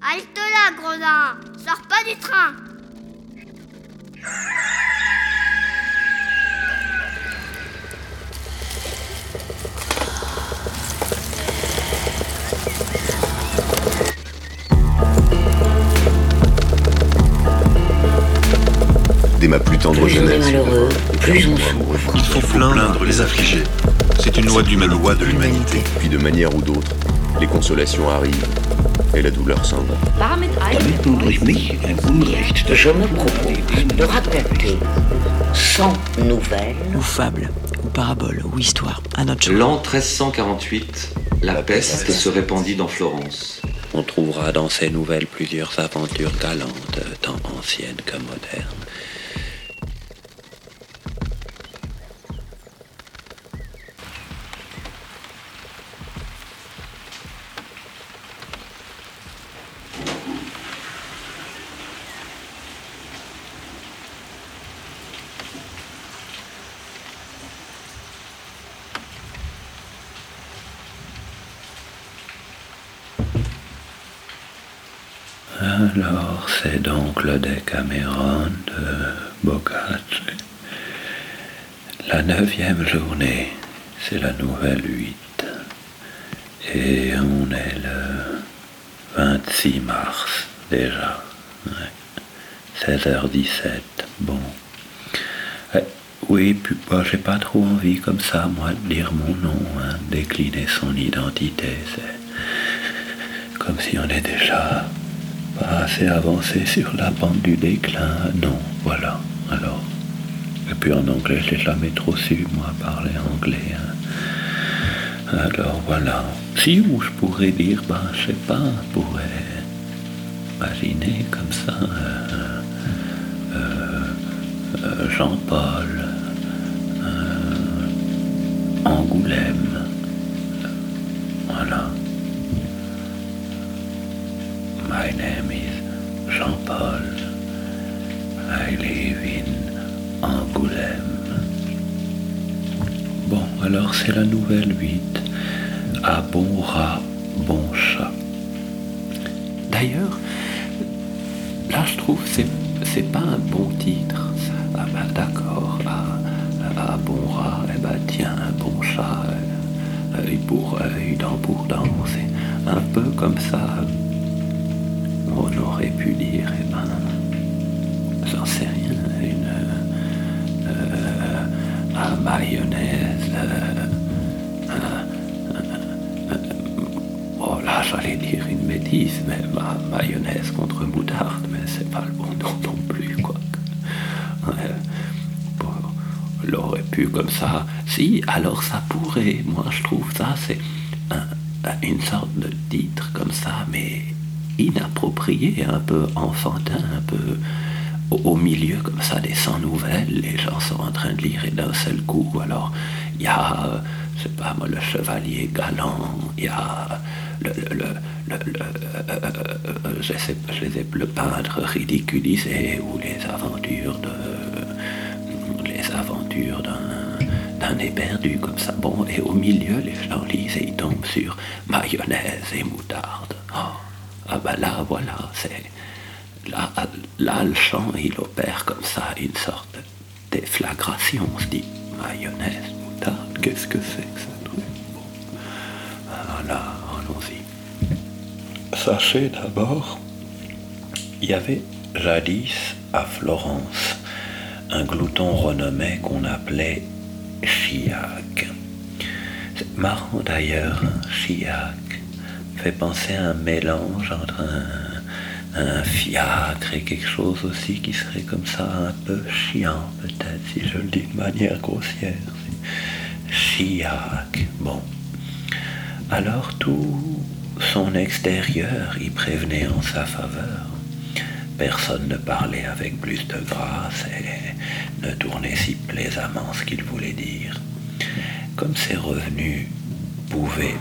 Halte là, gredin Sors pas du train Dès ma plus tendre Plus on est jeunesse, malheureux, plus on souffre. Il faut plaindre les affligés. C'est une loi loi de l'humanité. Puis de manière ou d'autre, les consolations arrivent et la douleur s'en va. Damit ein damit du durch mich ein Unrecht Je me propose de raconter sans nouvelles ou fable, ou parabole, ou histoire, à notre L'an 1348, la peste se répandit dans Florence. On trouvera dans ces nouvelles plusieurs aventures galantes, tant anciennes que modernes. Alors, c'est donc le Décaméron de Boccace. La neuvième journée, c'est la nouvelle huit. Et on est le 26 mars déjà. Ouais. 16h17. Bon. Eh, oui, puis bah, j'ai pas trop envie comme ça, moi, de dire mon nom, hein, décliner son identité. C'est comme si on est déjà assez avancé sur la bande du déclin. Non, voilà. Alors. Et puis en anglais, j'ai jamais trop su, moi, parler anglais. hein. Alors voilà. Si, ou je pourrais dire, ben, je sais pas, je pourrais imaginer comme ça. euh, euh, euh, Jean-Paul, Angoulême. C'est la nouvelle 8. À bon rat, bon chat. D'ailleurs, là je trouve c'est c'est pas un bon titre. Ah bah d'accord, à, à bon rat, eh bah tiens, un bon chat, euh, œil pour œil, dent pour dent, c'est un peu comme ça. On aurait pu dire, eh ben, j'en sais rien, une euh, un mayonnaise. oh là, j'allais dire une bêtise, mais ma mayonnaise contre moutarde, mais c'est pas le bon nom non plus, quoi. Bon, l'aurait pu comme ça. Si, alors ça pourrait. Moi, je trouve ça, c'est un- une sorte de titre comme ça, mais inapproprié, un peu enfantin, un peu au, milieu comme ça des 100 nouvelles. Les gens sont en train de lire et d'un seul coup, alors il y a, euh, je sais pas moi, le chevalier galant, il y a le, le, le, euh, euh, je sais pas, je le peintre ridiculisé ou les aventures de les aventures d'un d'un éperdu comme ça. Bon, et au milieu, les gens lisent et ils tombent sur mayonnaise et moutarde. Oh, ah bah là, voilà, c'est... Là, là, le chant, il opère comme ça, une sorte de déflagration. On se dit, mayonnaise, moutarde, qu'est-ce que c'est que ce truc allons-y. Sachez d'abord, il y avait jadis à Florence un glouton renommé qu'on appelait Chiac. C'est marrant d'ailleurs, hein, Chiac fait penser à un mélange entre un, un fiacre et quelque chose aussi qui serait comme ça un peu chiant peut-être si je le dis de manière grossière. Chiac, bon. Alors tout son extérieur y prévenait en sa faveur. Personne ne parlait avec plus de grâce et ne tournait si plaisamment ce qu'il voulait dire. Comme ses revenus pouvaient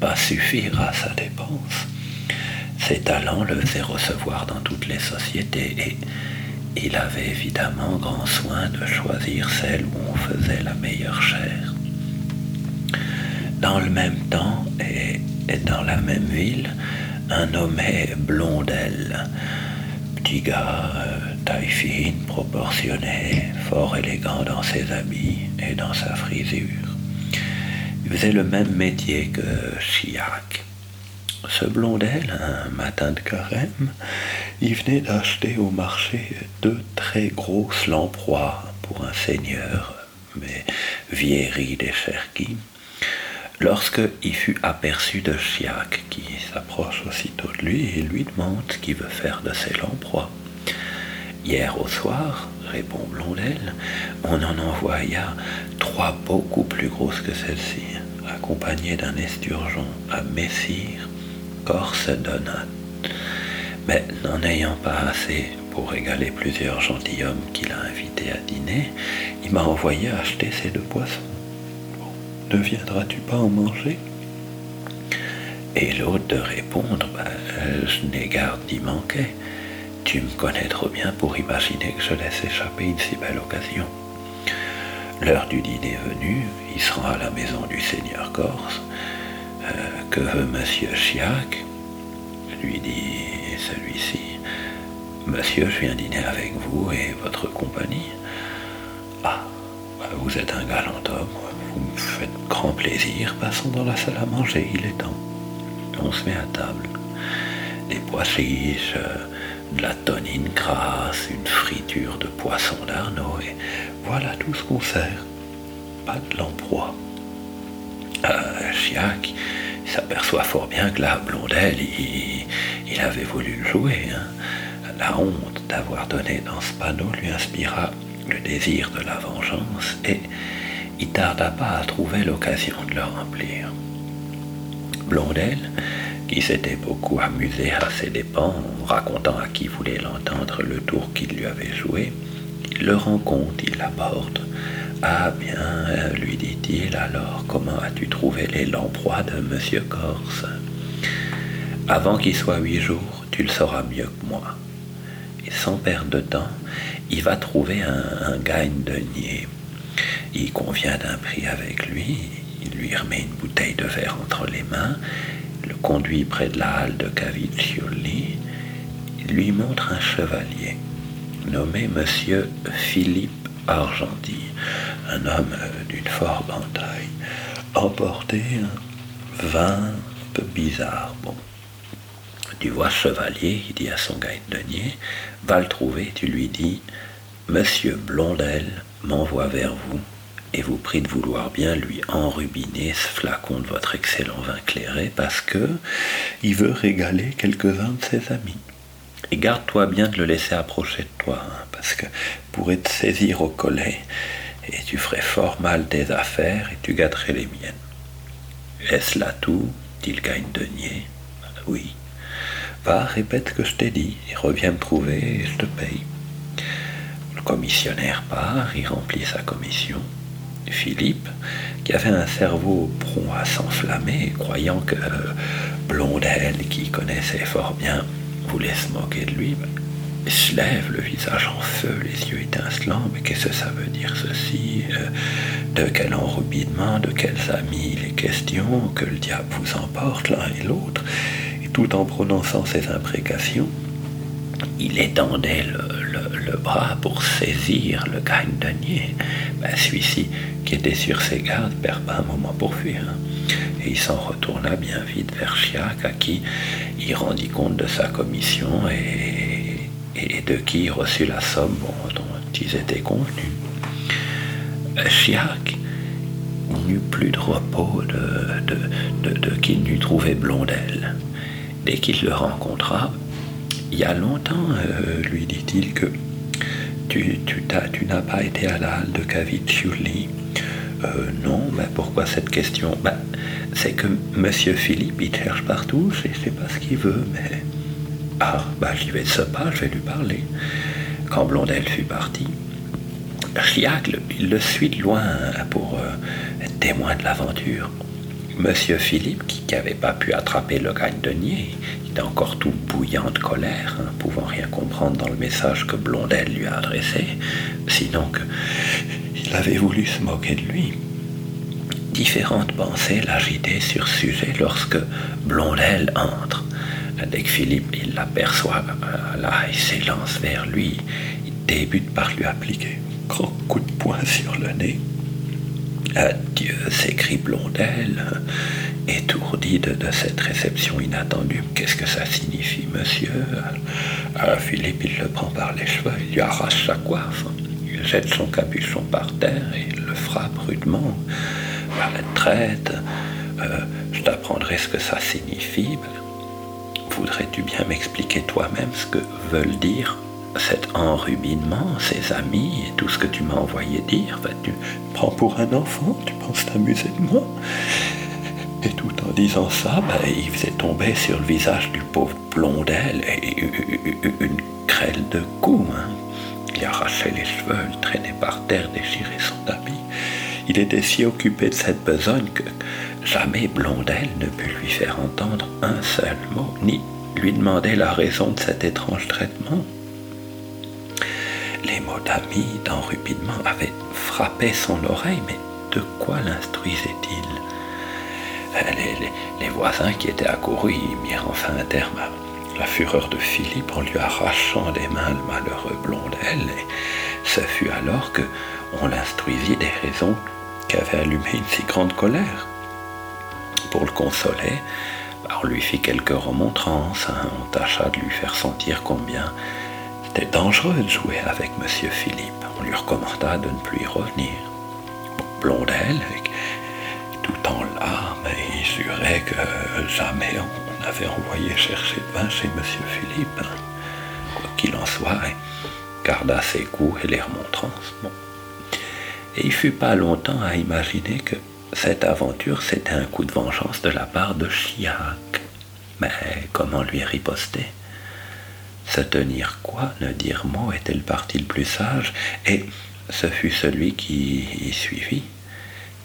pas suffire à sa dépense, ses talents le faisaient recevoir dans toutes les sociétés et il avait évidemment grand soin de choisir celle où on faisait la meilleure chair. Dans le même temps et, et dans la même ville, un nommé Blondel. Petit gars, euh, taille fine, proportionné, fort élégant dans ses habits et dans sa frisure. Il faisait le même métier que Chiac. Ce Blondel, un matin de carême, il venait d'acheter au marché deux très grosses lamproies pour un seigneur, mais vieillerie des Cherkis, lorsque il fut aperçu de Chiac, qui s'approche aussitôt de lui et lui demande ce qu'il veut faire de ces lamproies. Hier au soir, répond Blondel, on en envoya trois beaucoup plus grosses que celle-ci, accompagnées d'un esturgeon à Messire, Corse Donat. Mais n'en ayant pas assez pour régaler plusieurs gentilshommes qu'il a invités à dîner, il m'a envoyé acheter ces deux poissons. ne viendras-tu pas en manger? Et l'autre de répondre, ben, je n'ai garde d'y manquer. Tu me connais trop bien pour imaginer que je laisse échapper une si belle occasion. L'heure du dîner venue, il se rend à la maison du seigneur Corse. Euh, que veut monsieur Chiac lui dit celui-ci. Monsieur, je viens dîner avec vous et votre compagnie. Ah, bah, vous êtes un galant homme, vous me faites grand plaisir. Passons dans la salle à manger, il est temps. On se met à table. Des pois chiches, de la tonine grasse, une friture de poisson d'Arnaud, voilà tout ce qu'on sert. Pas de lamproie. Euh, Chiac, il s'aperçoit fort bien que la blondelle, il, avait voulu le jouer. Hein. La honte d'avoir donné dans ce panneau lui inspira le désir de la vengeance et il tarda pas à trouver l'occasion de le remplir. Blondel, qui s'était beaucoup amusé à ses dépens en racontant à qui voulait l'entendre le tour qu'il lui avait joué, il le rend compte, il l'aborde. Ah bien, lui dit-il, alors comment as-tu trouvé les lamproies de Monsieur Corse? Avant qu'il soit huit jours, tu le sauras mieux que moi. Et sans perdre de temps, il va trouver un, gagne-denier. Il convient d'un prix avec lui, il lui remet une bouteille de verre entre les mains, le conduit près de la halle de Caviccioli, il lui montre un chevalier nommé Monsieur Philippe Argenty, un homme d'une fort grande taille, emporté un vin un peu bizarre. Bon, tu vois chevalier, il dit à son gagne-denier, va le trouver, tu lui dis, Monsieur Blondel m'envoie vers vous et vous prie de vouloir bien lui enrubiner ce flacon de votre excellent vin clairé parce que il veut régaler quelques-uns de ses amis. Et garde-toi bien de le laisser approcher de toi, hein, parce que pourrait te saisir au collet et tu ferais fort mal tes affaires et tu gâterais les miennes. Est-ce là tout dit le gagne-denier. Oui. Va, répète ce que je t'ai dit, et reviens me trouver et je te paye. Le commissionnaire part, il remplit sa commission. Philippe, qui avait un cerveau prompt à s'enflammer, croyant que Blondel, qui connaissait fort bien, voulait se moquer de lui, se lève, le visage en feu, les yeux étincelants. Mais qu'est-ce que ça veut dire ceci euh, De quel enrubinement, de quels amis les questions Que le diable vous emporte l'un et l'autre? Tout en prononçant ces imprécations, il étendait le, bras pour saisir le gagne-denier. Ben, Celui-ci, qui était sur ses gardes, perd pas un moment pour fuir. Et il s'en retourna bien vite vers Chiac, à qui il rendit compte de sa commission et, de qui reçut la somme dont ils étaient convenus. Chiac n'eut plus de repos de, de qu'il n'eût trouvé Blondel. Dès qu'il le rencontra, il y a longtemps, euh, lui dit-il, que tu, tu, n'as pas été à la halle de Caviccioli. Euh, non, mais pourquoi cette question? Ben, C'est que Monsieur Philippe, il cherche partout, je ne sais pas ce qu'il veut, mais... Ah, ben vais de ce pas, je vais lui parler. Quand Blondel fut parti, Chiac le, suit de loin pour euh, être témoin de l'aventure. Monsieur Philippe, qui n'avait pas pu attraper le gagne-denier, il était encore tout bouillant de colère, ne hein, pouvant rien comprendre dans le message que Blondel lui a adressé, sinon qu'il avait voulu se moquer de lui. Différentes pensées l'agitaient sur sujet lorsque Blondel entre. Dès que Philippe il l'aperçoit, là, il s'élance vers lui. Il débute par lui appliquer un grand coup de poing sur le nez. Adieu, s'écrie Blondel, étourdi de, cette réception inattendue. Qu'est-ce que ça signifie, monsieur? Ah, Philippe, il le prend par les cheveux, il lui arrache sa coiffe, il jette son capuchon par terre et le frappe rudement. la traite, euh, je t'apprendrai ce que ça signifie. Voudrais-tu bien m'expliquer toi-même ce que veulent dire cet enrubinement, ses amis et tout ce que tu m'as envoyé dire? Tu me prends pour un enfant, tu penses t'amuser de moi Et tout en disant ça, ben, il faisait tomber sur le visage du pauvre Blondel une crêle de coups. Hein. Il arrachait les cheveux, il traînait par terre, déchirait son habit. Il était si occupé de cette besogne que jamais Blondel ne put lui faire entendre un seul mot, ni lui demander la raison de cet étrange traitement. Les mots d'amis, d'enrubidement, avaient frappé son oreille, mais de quoi l'instruisait-il les, les, voisins qui étaient accourus mirent enfin un terme à la fureur de Philippe en lui arrachant des mains le malheureux Blondel, et ce fut alors que on l'instruisit des raisons qui avaient allumé une si grande colère. Pour le consoler, on lui fit quelques remontrances, hein. on tâcha de lui faire sentir combien c'était dangereux de jouer avec M. Philippe. On lui recommanda de ne plus y revenir. Blondel, tout en larmes, il jurait que jamais on n'avait envoyé chercher de vin chez M. Philippe. Hein. Quoi qu'il en soit, garda ses coups et les remontrances. Et il fut pas longtemps à imaginer que cette aventure, c'était un coup de vengeance de la part de Chiac. Mais comment lui riposter? Se tenir quoi? Ne dire mot? Était le parti le plus sage, et ce fut celui qui y suivit.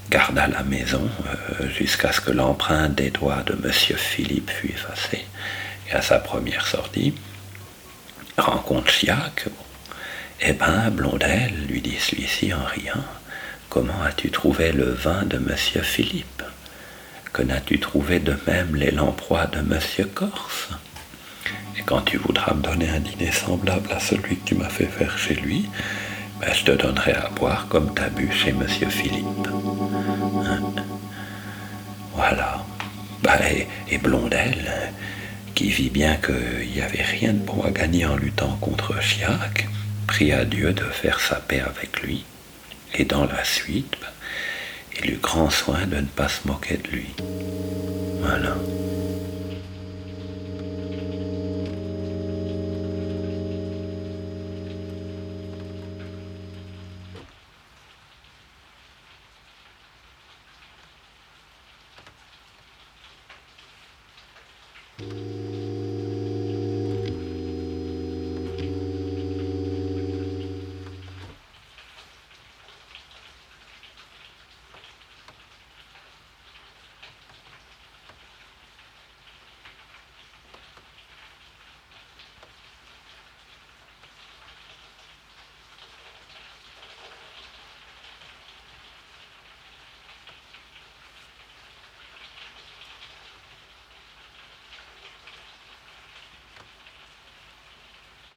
Garda la maison euh, jusqu'à ce que l'empreinte des doigts de M. Philippe fût effacée. Et à sa première sortie, rencontre Chiac. Eh ben, Blondel, lui dit celui-ci en riant, Comment as-tu trouvé le vin de monsieur Philippe? Que n'as-tu trouvé de même les lamproies de monsieur Corse? Et quand tu voudras me donner un dîner semblable à celui que tu m'as fait faire chez lui, ben, je te donnerai à boire comme t'as bu chez monsieur Philippe. Hein? voilà. Ben, et, Blondel, qui vit bien qu'il n'y avait rien de bon à gagner en luttant contre Chiac, pria Dieu de faire sa paix avec lui et dans la suite, il eut grand soin de ne pas se moquer de lui. Voilà.